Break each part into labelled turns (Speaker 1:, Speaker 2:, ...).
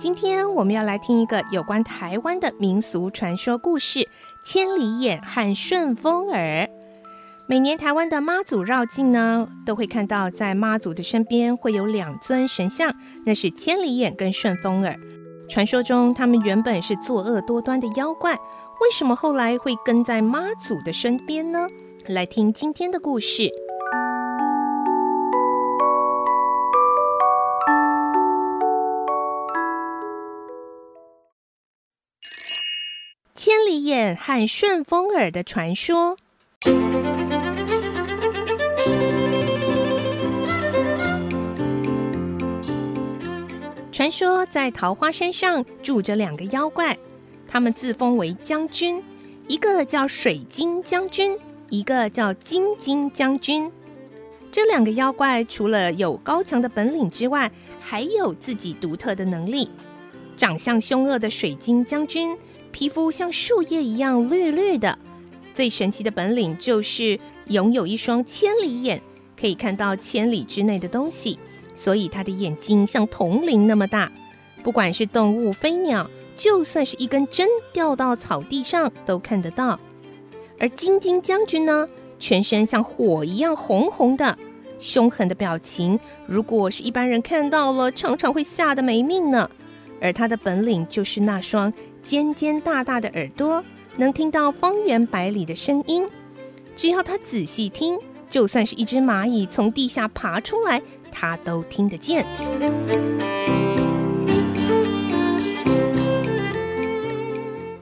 Speaker 1: 今天我们要来听一个有关台湾的民俗传说故事——千里眼和顺风耳。每年台湾的妈祖绕境呢，都会看到在妈祖的身边会有两尊神像，那是千里眼跟顺风耳。传说中，他们原本是作恶多端的妖怪，为什么后来会跟在妈祖的身边呢？来听今天的故事。千里眼和顺风耳的传说。传说在桃花山上住着两个妖怪，他们自封为将军，一个叫水晶将军，一个叫金晶将军。这两个妖怪除了有高强的本领之外，还有自己独特的能力。长相凶恶的水晶将军。皮肤像树叶一样绿绿的，最神奇的本领就是拥有一双千里眼，可以看到千里之内的东西，所以他的眼睛像铜铃那么大。不管是动物、飞鸟，就算是一根针掉到草地上都看得到。而金晶将军呢，全身像火一样红红的，凶狠的表情，如果是一般人看到了，常常会吓得没命呢。而他的本领就是那双。尖尖大大的耳朵能听到方圆百里的声音，只要他仔细听，就算是一只蚂蚁从地下爬出来，他都听得见。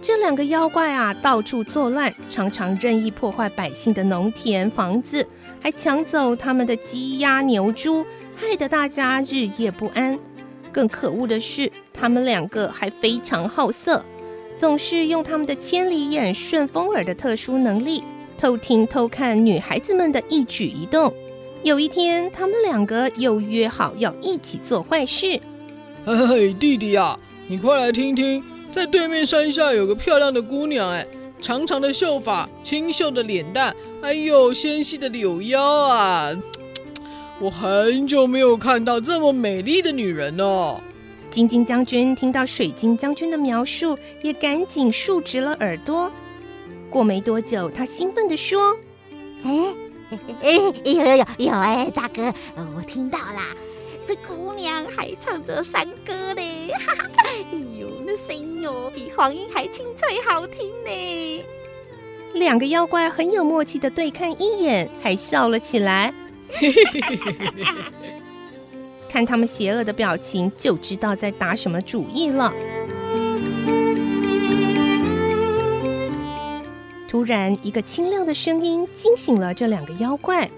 Speaker 1: 这两个妖怪啊，到处作乱，常常任意破坏百姓的农田、房子，还抢走他们的鸡鸭牛猪，害得大家日夜不安。更可恶的是，他们两个还非常好色，总是用他们的千里眼、顺风耳的特殊能力，偷听偷看女孩子们的一举一动。有一天，他们两个又约好要一起做坏事。
Speaker 2: 嘿嘿，弟弟呀，你快来听听，在对面山下有个漂亮的姑娘，哎，长长的秀发，清秀的脸蛋，还有纤细的柳腰啊。我很久没有看到这么美丽的女人了。
Speaker 1: 金晶将军听到水晶将军的描述，也赶紧竖直了耳朵。过没多久，他兴奋地说：“
Speaker 3: 哎哎哎，有有有有哎，大哥，我听到啦，这姑娘还唱着山歌嘞！哈哈，哎呦，那声音哟，比黄莺还清脆好听呢。”
Speaker 1: 两个妖怪很有默契的对看一眼，还笑了起来。看他们邪恶的表情，就知道在打什么主意了。突然，一个清亮的声音惊醒了这两个妖怪：“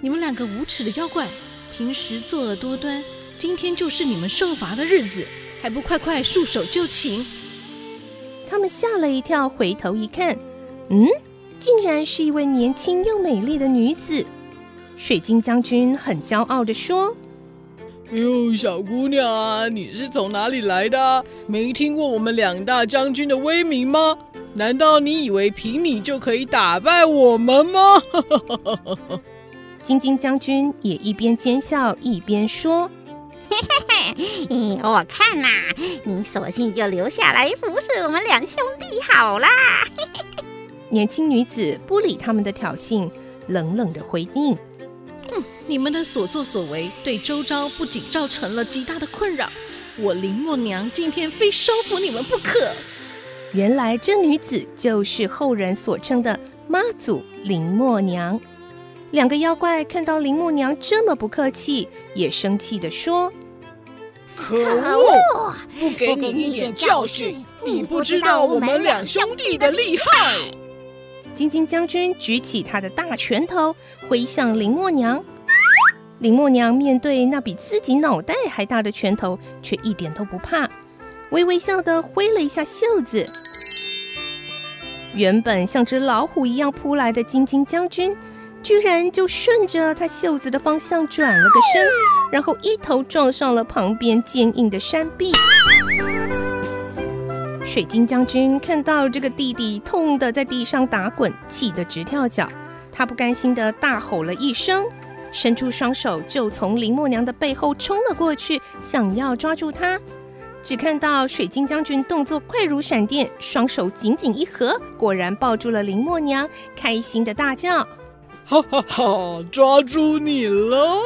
Speaker 4: 你们两个无耻的妖怪，平时作恶多端，今天就是你们受罚的日子，还不快快束手就擒！”
Speaker 1: 他们吓了一跳，回头一看，嗯，竟然是一位年轻又美丽的女子。水晶将军很骄傲地说：“
Speaker 2: 哟，小姑娘啊，你是从哪里来的？没听过我们两大将军的威名吗？难道你以为凭你就可以打败我们吗？”
Speaker 1: 金晶将军也一边奸笑一边说：“
Speaker 3: 嘿嘿嘿，我看呐、啊，你索性就留下来服侍我们两兄弟好啦。”
Speaker 1: 年轻女子不理他们的挑衅，冷冷的回应。
Speaker 4: 你们的所作所为，对周遭不仅造成了极大的困扰，我林默娘今天非收服你们不可。
Speaker 1: 原来这女子就是后人所称的妈祖林默娘。两个妖怪看到林默娘这么不客气，也生气地说：“
Speaker 2: 可恶！不给你一点教训，你不知道我们两兄弟的厉害。”
Speaker 1: 金金将军举起他的大拳头，挥向林默娘。林默娘面对那比自己脑袋还大的拳头，却一点都不怕，微微笑的挥了一下袖子。原本像只老虎一样扑来的金金将军，居然就顺着他袖子的方向转了个身，然后一头撞上了旁边坚硬的山壁。水晶将军看到这个弟弟痛的在地上打滚，气得直跳脚。他不甘心的大吼了一声，伸出双手就从林默娘的背后冲了过去，想要抓住她。只看到水晶将军动作快如闪电，双手紧紧一合，果然抱住了林默娘，开心的大叫：“
Speaker 2: 哈哈哈！抓住你了！”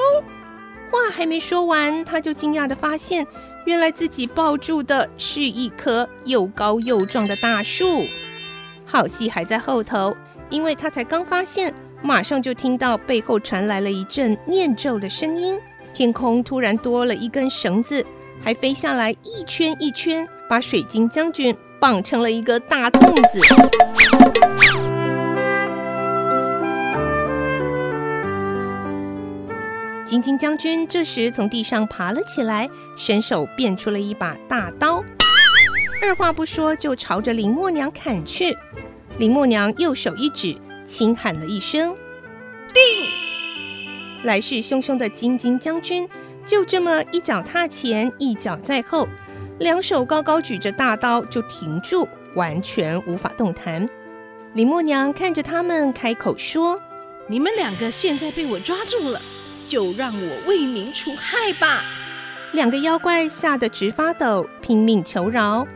Speaker 1: 话还没说完，他就惊讶地发现。原来自己抱住的是一棵又高又壮的大树，好戏还在后头，因为他才刚发现，马上就听到背后传来了一阵念咒的声音，天空突然多了一根绳子，还飞下来一圈一圈，把水晶将军绑成了一个大粽子。晶晶将军这时从地上爬了起来，伸手变出了一把大刀，二话不说就朝着林默娘砍去。林默娘右手一指，轻喊了一声“定”，来势汹汹的金金将军就这么一脚踏前，一脚在后，两手高高举着大刀就停住，完全无法动弹。林默娘看着他们，开口说：“
Speaker 4: 你们两个现在被我抓住了。”就让我为民除害吧！
Speaker 1: 两个妖怪吓得直发抖，拼命求饶：“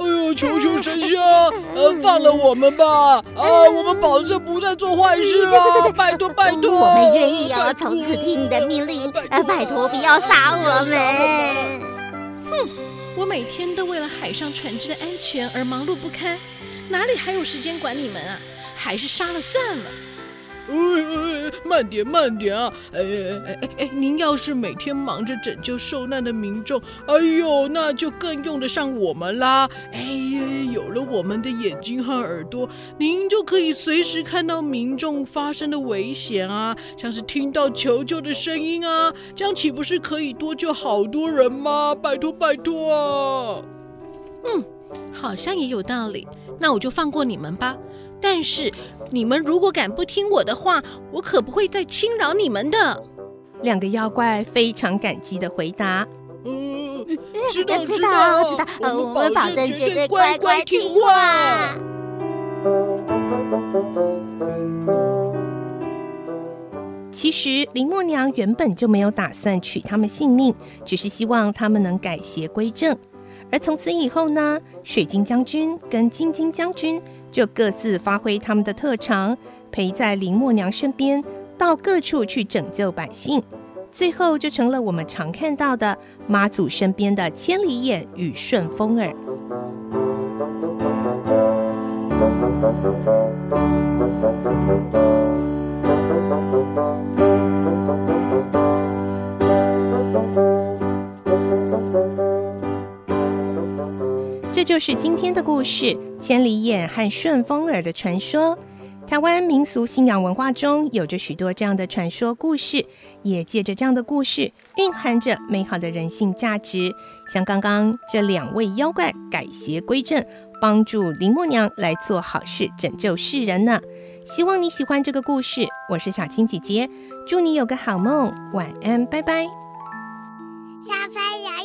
Speaker 2: 哎呦，求求神仙，呃，放了我们吧！啊，我们保证不再做坏事了，拜托拜托！
Speaker 3: 我们愿意哦，从此听你的命令，呃，拜托不要杀我们！
Speaker 4: 哼，我每天都为了海上船只的安全而忙碌不堪，哪里还有时间管你们啊？还是杀了算了。”
Speaker 2: 哎哎，慢点慢点啊！哎哎哎哎，您要是每天忙着拯救受难的民众，哎呦，那就更用得上我们啦！哎呀，有了我们的眼睛和耳朵，您就可以随时看到民众发生的危险啊，像是听到求救的声音啊，这样岂不是可以多救好多人吗？拜托拜托！
Speaker 4: 嗯，好像也有道理，那我就放过你们吧。但是你们如果敢不听我的话，我可不会再轻饶你们的。
Speaker 1: 两个妖怪非常感激的回答：“
Speaker 2: 嗯，知道
Speaker 3: 知道知道，我们保证绝对乖乖听话。”
Speaker 1: 其实林默娘原本就没有打算取他们性命，只是希望他们能改邪归正。而从此以后呢，水晶将军跟晶晶将军就各自发挥他们的特长，陪在林默娘身边，到各处去拯救百姓，最后就成了我们常看到的妈祖身边的千里眼与顺风耳。这就是今天的故事——千里眼和顺风耳的传说。台湾民俗信仰文化中有着许多这样的传说故事，也借着这样的故事蕴含着美好的人性价值。像刚刚这两位妖怪改邪归正，帮助林默娘来做好事，拯救世人呢。希望你喜欢这个故事。我是小青姐姐，祝你有个好梦，晚安，拜拜。
Speaker 5: 小朋友，